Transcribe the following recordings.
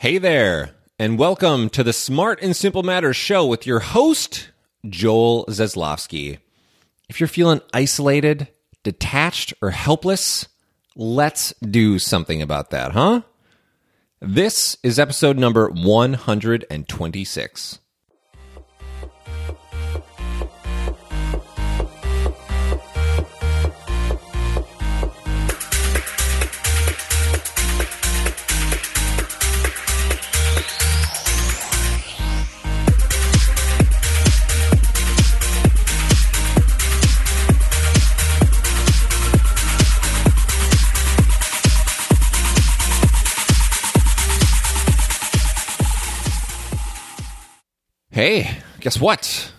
Hey there, and welcome to the Smart and Simple Matters show with your host, Joel Zaslofsky. If you're feeling isolated, detached, or helpless, let's do something about that, huh? This is episode number 126. Hey, guess what?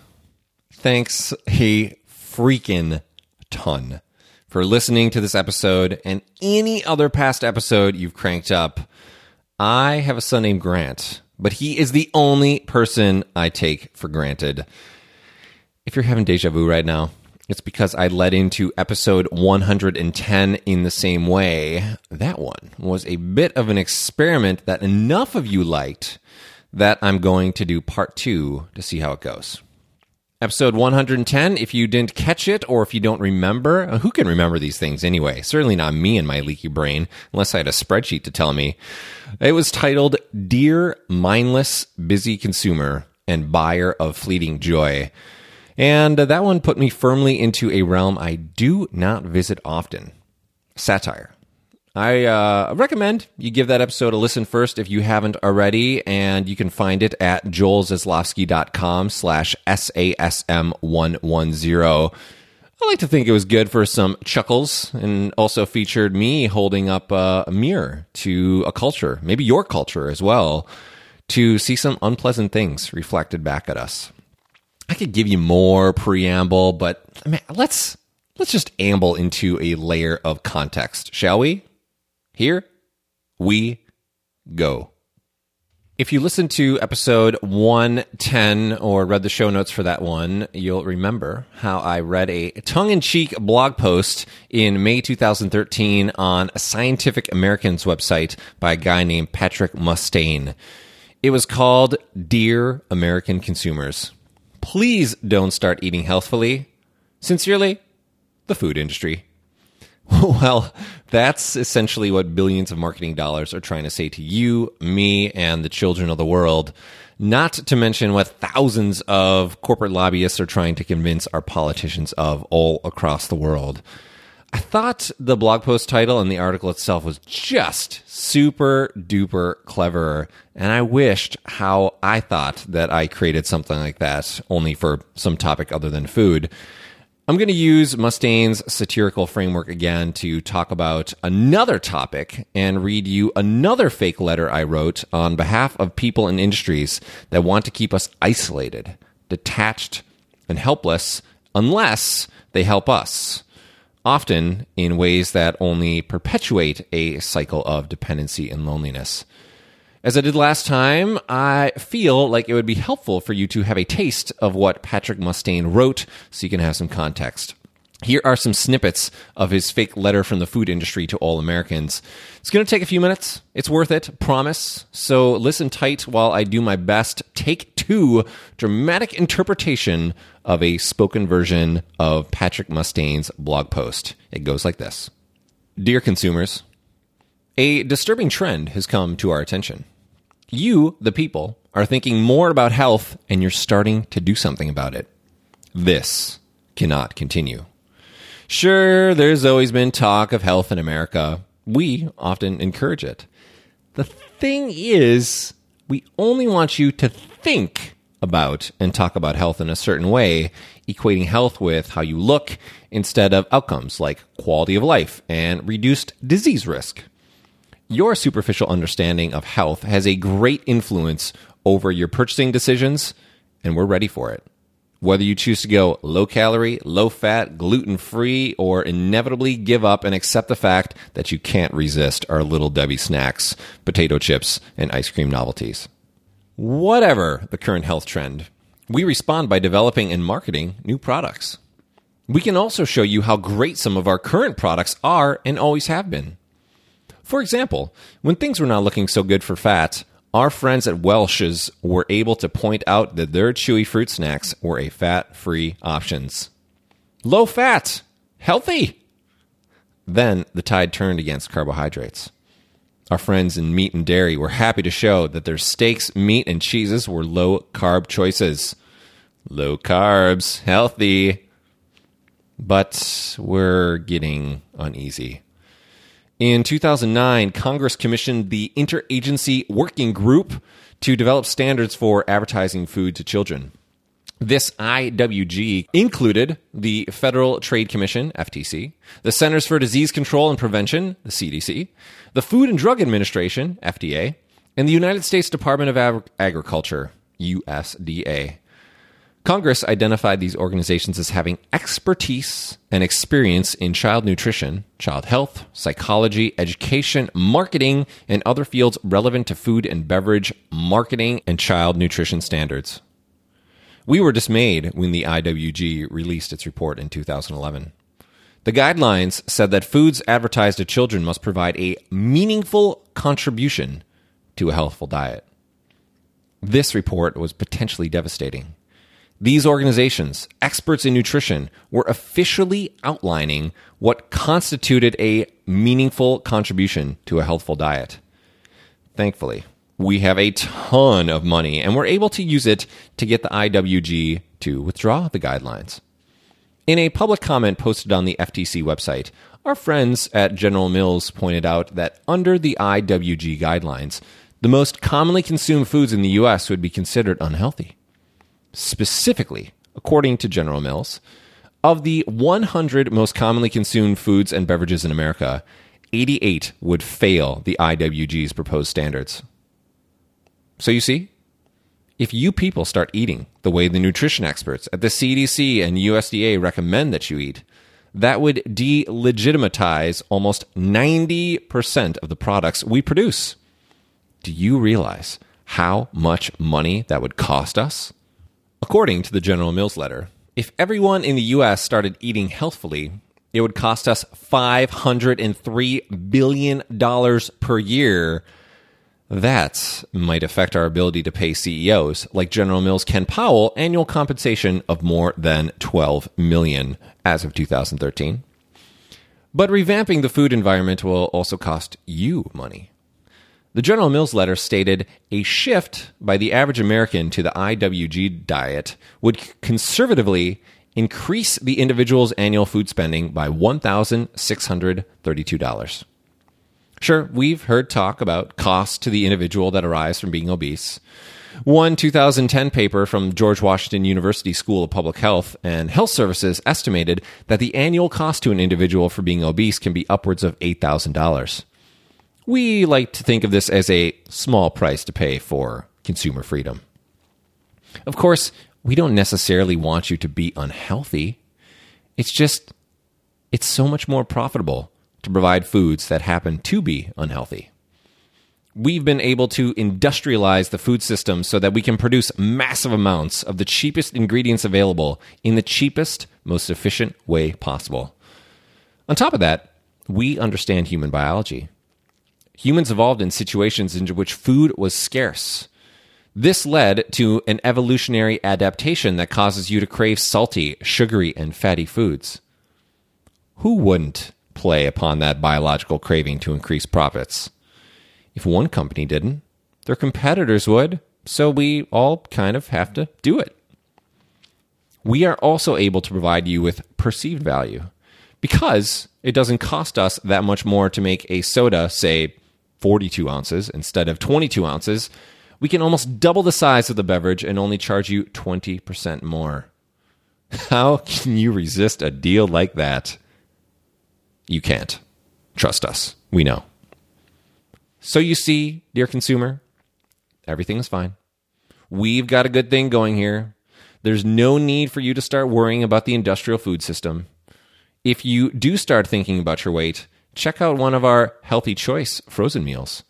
Thanks a freaking ton for listening to this episode and any other past episode you've cranked up. I have a son named Grant, but he is the only person I take for granted. If you're having deja vu right now, it's because I led into episode 110 in the same way. That one was a bit of an experiment that enough of you liked that I'm going to do part two to see how it goes. Episode 110, if you didn't catch it or if you don't remember, uh, who can remember these things anyway? Certainly not me and my leaky brain, unless I had a spreadsheet to tell me. It was titled Dear Mindless Busy Consumer and Buyer of Fleeting Joy. And that one put me firmly into a realm I do not visit often satire. I uh, recommend you give that episode a listen first if you haven't already, and you can find it at joelzaslofsky.com slash SASM110. I like to think it was good for some chuckles and also featured me holding up a mirror to a culture, maybe your culture as well, to see some unpleasant things reflected back at us. I could give you more preamble, but let's let's just amble into a layer of context, shall we? Here we go. If you listen to episode 110 or read the show notes for that one, you'll remember how I read a tongue in cheek blog post in May 2013 on a Scientific American's website by a guy named Patrick Mustain. It was called Dear American Consumers. Please don't start eating healthfully. Sincerely, the food industry. Well, that's essentially what billions of marketing dollars are trying to say to you, me, and the children of the world. Not to mention what thousands of corporate lobbyists are trying to convince our politicians of all across the world. I thought the blog post title and the article itself was just super duper clever. And I wished how I thought that I created something like that only for some topic other than food. I'm going to use Mustain's satirical framework again to talk about another topic and read you another fake letter I wrote on behalf of people and industries that want to keep us isolated, detached, and helpless unless they help us, often in ways that only perpetuate a cycle of dependency and loneliness. As I did last time, I feel like it would be helpful for you to have a taste of what Patrick Mustain wrote so you can have some context. Here are some snippets of his fake letter from the food industry to all Americans. It's going to take a few minutes. It's worth it, promise. So listen tight while I do my best. Take two dramatic interpretation of a spoken version of Patrick Mustain's blog post. It goes like this Dear consumers, a disturbing trend has come to our attention. You, the people, are thinking more about health and you're starting to do something about it. This cannot continue. Sure, there's always been talk of health in America. We often encourage it. The thing is, we only want you to think about and talk about health in a certain way, equating health with how you look instead of outcomes like quality of life and reduced disease risk. Your superficial understanding of health has a great influence over your purchasing decisions, and we're ready for it. Whether you choose to go low calorie, low fat, gluten free, or inevitably give up and accept the fact that you can't resist our little Debbie snacks, potato chips, and ice cream novelties. Whatever the current health trend, we respond by developing and marketing new products. We can also show you how great some of our current products are and always have been. For example, when things were not looking so good for fat, our friends at Welch's were able to point out that their chewy fruit snacks were a fat free options. Low fat, healthy. Then the tide turned against carbohydrates. Our friends in meat and dairy were happy to show that their steaks, meat, and cheeses were low carb choices. Low carbs, healthy. But we're getting uneasy. In 2009, Congress commissioned the Interagency Working Group to develop standards for advertising food to children. This IWG included the Federal Trade Commission, FTC, the Centers for Disease Control and Prevention, the CDC, the Food and Drug Administration, FDA, and the United States Department of Agriculture, USDA. Congress identified these organizations as having expertise and experience in child nutrition, child health, psychology, education, marketing, and other fields relevant to food and beverage marketing and child nutrition standards. We were dismayed when the IWG released its report in 2011. The guidelines said that foods advertised to children must provide a meaningful contribution to a healthful diet. This report was potentially devastating. These organizations, experts in nutrition, were officially outlining what constituted a meaningful contribution to a healthful diet. Thankfully, we have a ton of money and we're able to use it to get the IWG to withdraw the guidelines. In a public comment posted on the FTC website, our friends at General Mills pointed out that under the IWG guidelines, the most commonly consumed foods in the US would be considered unhealthy. Specifically, according to General Mills, of the 100 most commonly consumed foods and beverages in America, 88 would fail the IWG's proposed standards. So you see, if you people start eating the way the nutrition experts at the CDC and USDA recommend that you eat, that would delegitimize almost 90% of the products we produce. Do you realize how much money that would cost us? According to the General Mills letter, if everyone in the US started eating healthfully, it would cost us $503 billion per year. That might affect our ability to pay CEOs like General Mills Ken Powell annual compensation of more than 12 million as of 2013. But revamping the food environment will also cost you money. The General Mills letter stated a shift by the average American to the IWG diet would conservatively increase the individual's annual food spending by $1,632. Sure, we've heard talk about costs to the individual that arise from being obese. One 2010 paper from George Washington University School of Public Health and Health Services estimated that the annual cost to an individual for being obese can be upwards of $8,000. We like to think of this as a small price to pay for consumer freedom. Of course, we don't necessarily want you to be unhealthy. It's just, it's so much more profitable to provide foods that happen to be unhealthy. We've been able to industrialize the food system so that we can produce massive amounts of the cheapest ingredients available in the cheapest, most efficient way possible. On top of that, we understand human biology. Humans evolved in situations in which food was scarce. This led to an evolutionary adaptation that causes you to crave salty, sugary, and fatty foods. Who wouldn't play upon that biological craving to increase profits? If one company didn't, their competitors would, so we all kind of have to do it. We are also able to provide you with perceived value because it doesn't cost us that much more to make a soda, say, 42 ounces instead of 22 ounces, we can almost double the size of the beverage and only charge you 20% more. How can you resist a deal like that? You can't. Trust us. We know. So you see, dear consumer, everything is fine. We've got a good thing going here. There's no need for you to start worrying about the industrial food system. If you do start thinking about your weight, check out one of our Healthy Choice frozen meals.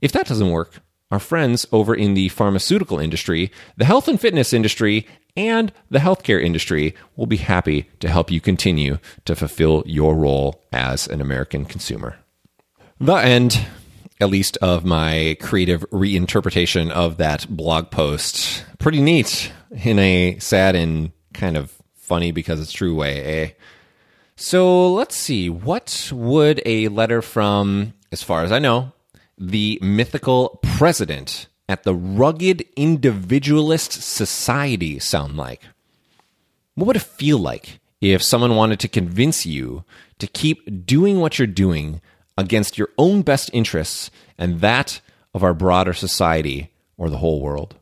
If that doesn't work, our friends over in the pharmaceutical industry, the health and fitness industry, and the healthcare industry will be happy to help you continue to fulfill your role as an American consumer. The end. at least of my creative reinterpretation of that blog post. Pretty neat in a sad and kind of funny because it's true way, eh? So let's see. What would a letter from, as far as I know, the mythical president at the Rugged Individualist Society sound like? What would it feel like if someone wanted to convince you to keep doing what you're doing against your own best interests and that of our broader society or the whole world?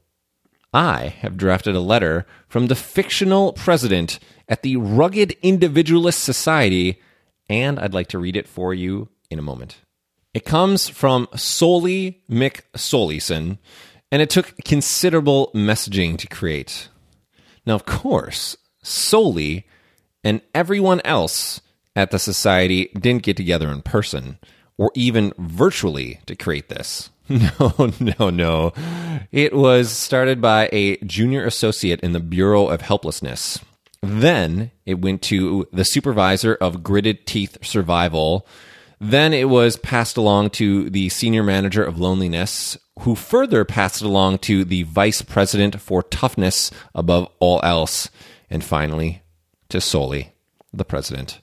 I have drafted a letter from the fictional president at the Rugged Individualist Society, and I'd like to read it for you in a moment. It comes from Soli McSolison, and it took considerable messaging to create. Now, of course, Soli and everyone else at the society didn't get together in person or even virtually to create this. No, no, no. It was started by a junior associate in the Bureau of Helplessness. Then it went to the supervisor of Gritted Teeth Survival. Then it was passed along to the senior manager of loneliness, who further passed it along to the vice president for toughness above all else. And finally, to Soli, the president.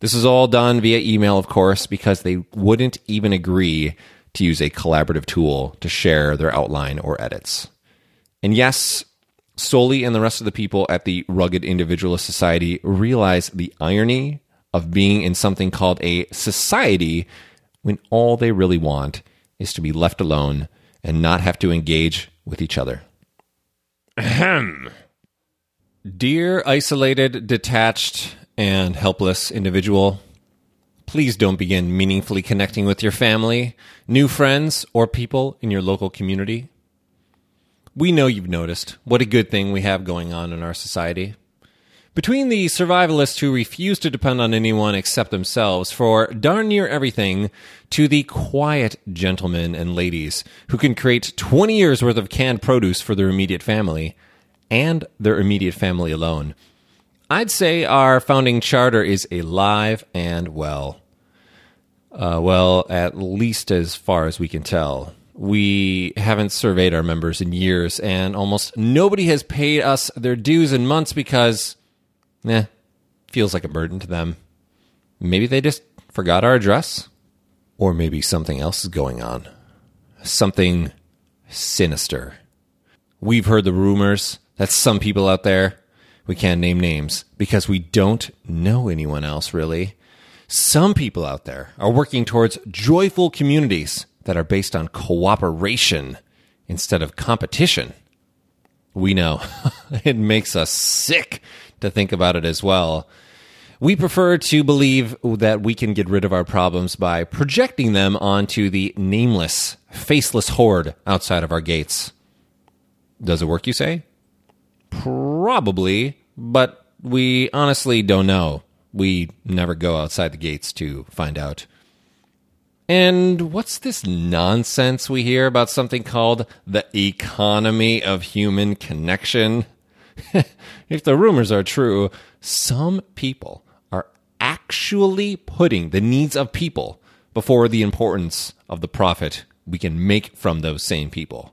This is all done via email, of course, because they wouldn't even agree to use a collaborative tool to share their outline or edits. And yes, Soli and the rest of the people at the Rugged Individualist Society realize the irony of being in something called a society when all they really want is to be left alone and not have to engage with each other. Ahem. Dear isolated, detached, and helpless individual, please don't begin meaningfully connecting with your family, new friends, or people in your local community. We know you've noticed what a good thing we have going on in our society. Between the survivalists who refuse to depend on anyone except themselves for darn near everything, to the quiet gentlemen and ladies who can create 20 years worth of canned produce for their immediate family and their immediate family alone, I'd say our founding charter is alive and well. Uh, well, at least as far as we can tell. We haven't surveyed our members in years, and almost nobody has paid us their dues in months because, eh, feels like a burden to them. Maybe they just forgot our address. Or maybe something else is going on. Something sinister. We've heard the rumors that some people out there we can't name names because we don't know anyone else really. Some people out there are working towards joyful communities that are based on cooperation instead of competition. We know it makes us sick to think about it as well. We prefer to believe that we can get rid of our problems by projecting them onto the nameless, faceless horde outside of our gates. Does it work, you say? Probably, but we honestly don't know. We never go outside the gates to find out. And what's this nonsense we hear about something called the economy of human connection? if the rumors are true, some people are actually putting the needs of people before the importance of the profit we can make from those same people.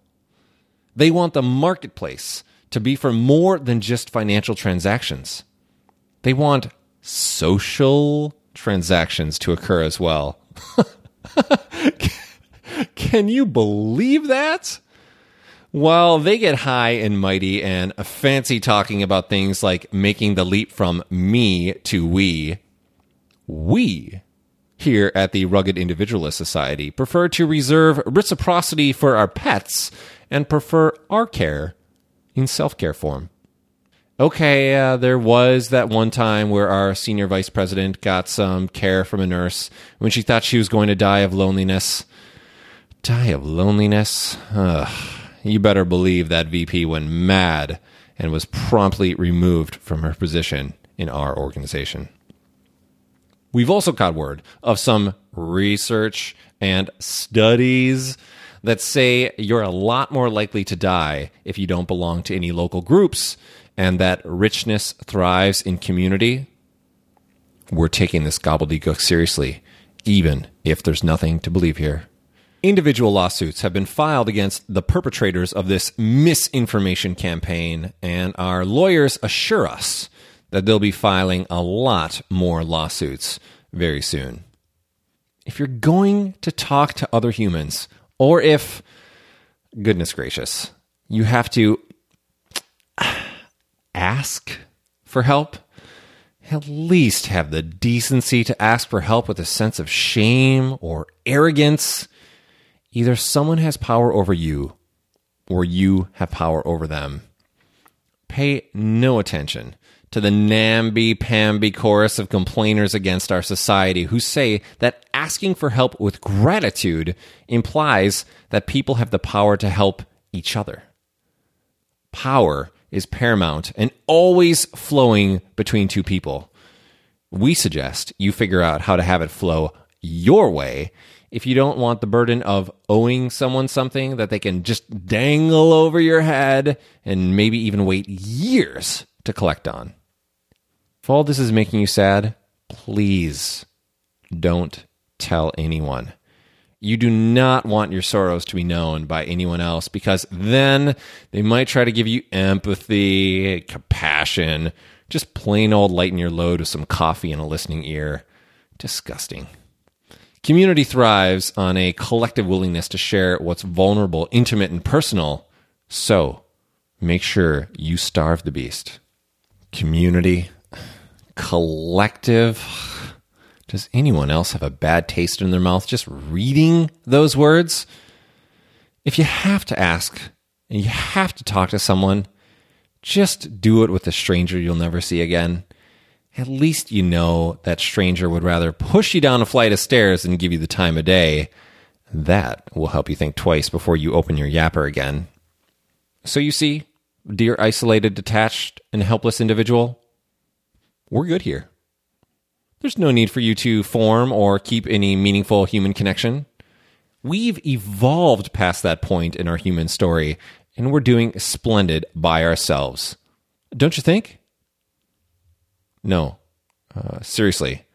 They want the marketplace to be for more than just financial transactions. They want social transactions to occur as well. Can you believe that? While they get high and mighty and fancy talking about things like making the leap from me to we, we here at the Rugged Individualist Society prefer to reserve reciprocity for our pets and prefer our care in self care form. Okay, uh, there was that one time where our senior vice president got some care from a nurse when she thought she was going to die of loneliness. Die of loneliness? Ugh. You better believe that VP went mad and was promptly removed from her position in our organization. We've also caught word of some research and studies that say you're a lot more likely to die if you don't belong to any local groups and that richness thrives in community, we're taking this gobbledygook seriously, even if there's nothing to believe here. Individual lawsuits have been filed against the perpetrators of this misinformation campaign, and our lawyers assure us that they'll be filing a lot more lawsuits very soon. If you're going to talk to other humans, or if, goodness gracious, you have to ask for help, at least have the decency to ask for help with a sense of shame or arrogance. Either someone has power over you or you have power over them. Pay no attention to the namby pamby chorus of complainers against our society who say that asking for help with gratitude implies that people have the power to help each other. Power is paramount and always flowing between two people. We suggest you figure out how to have it flow your way if you don't want the burden of owing someone something that they can just dangle over your head and maybe even wait years to collect on. If all this is making you sad, please don't tell anyone. You do not want your sorrows to be known by anyone else because then they might try to give you empathy, compassion, just plain old lighten your load with some coffee and a listening ear. Disgusting. Community thrives on a collective willingness to share what's vulnerable, intimate, and personal. So make sure you starve the beast. Community collective. Does anyone else have a bad taste in their mouth just reading those words? If you have to ask and you have to talk to someone, just do it with a stranger you'll never see again. At least you know that stranger would rather push you down a flight of stairs than give you the time of day. That will help you think twice before you open your yapper again. So you see, dear isolated, detached, and helpless individual, we're good here. There's no need for you to form or keep any meaningful human connection. We've evolved past that point in our human story, and we're doing splendid by ourselves. Don't you think? No. Uh, seriously,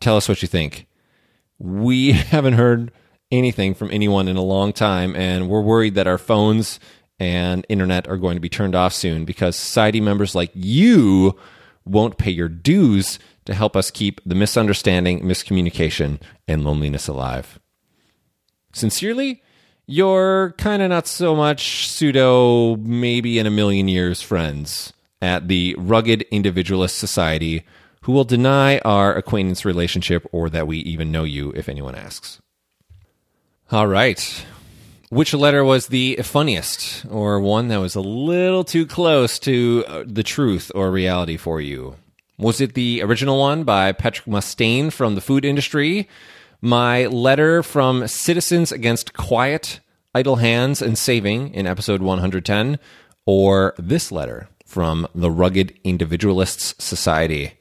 tell us what you think. We haven't heard anything from anyone in a long time, and we're worried that our phones and internet are going to be turned off soon because society members like you won't pay your dues to help us keep the misunderstanding, miscommunication, and loneliness alive. Sincerely, you're kind of not so much pseudo, maybe in a million years friends at the Rugged Individualist Society who will deny our acquaintance relationship or that we even know you if anyone asks. All right. Which letter was the funniest, or one that was a little too close to uh, the truth or reality for you? Was it the original one by Patrick Mustain from the food industry? My letter from Citizens Against Quiet, Idle Hands, and Saving in episode 110? Or this letter from the Rugged Individualists Society?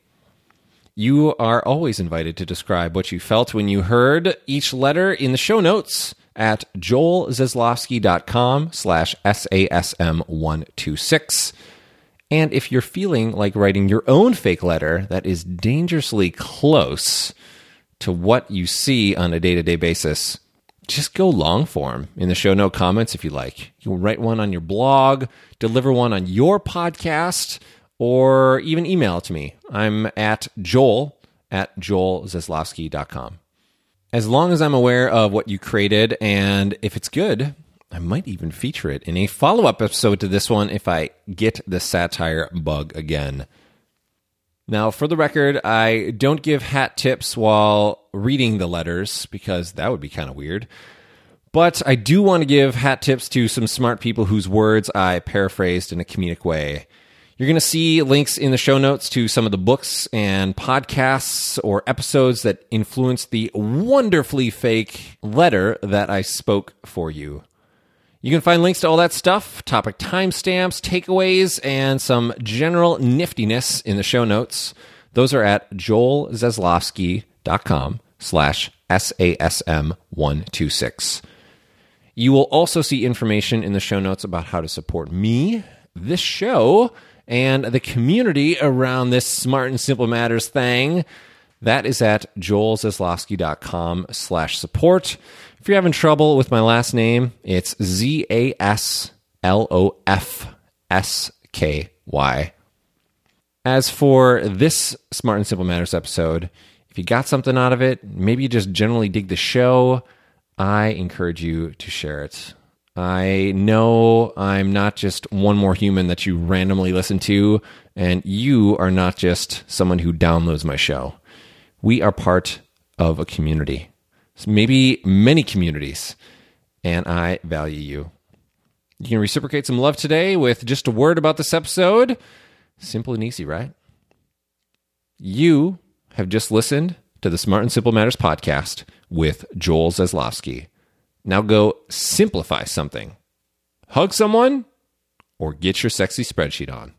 You are always invited to describe what you felt when you heard each letter in the show notes at joelzaslofsky.com slash SASM126. And if you're feeling like writing your own fake letter that is dangerously close to what you see on a day to day basis, just go long form in the show note comments if you like. You'll write one on your blog, deliver one on your podcast, or even email it to me. I'm at joel at joelzaslofsky.com as long as I'm aware of what you created, and if it's good, I might even feature it in a follow up episode to this one if I get the satire bug again. Now, for the record, I don't give hat tips while reading the letters because that would be kind of weird. But I do want to give hat tips to some smart people whose words I paraphrased in a comedic way. You're going to see links in the show notes to some of the books and podcasts or episodes that influenced the wonderfully fake letter that I spoke for you. You can find links to all that stuff, topic timestamps, takeaways, and some general niftiness in the show notes. Those are at joelzaslofsky.com slash SASM126. You will also see information in the show notes about how to support me, this show, and the community around this Smart and Simple Matters thing. That is at joelzaslofsky.com slash support. If you're having trouble with my last name, it's Z A S L O F S K Y. As for this Smart and Simple Matters episode, if you got something out of it, maybe you just generally dig the show, I encourage you to share it. I know I'm not just one more human that you randomly listen to, and you are not just someone who downloads my show. We are part of a community, maybe many communities, and I value you. You can reciprocate some love today with just a word about this episode. Simple and easy, right? You have just listened to the Smart and Simple Matters podcast with Joel Zaslofsky. Now go simplify something. Hug someone or get your sexy spreadsheet on.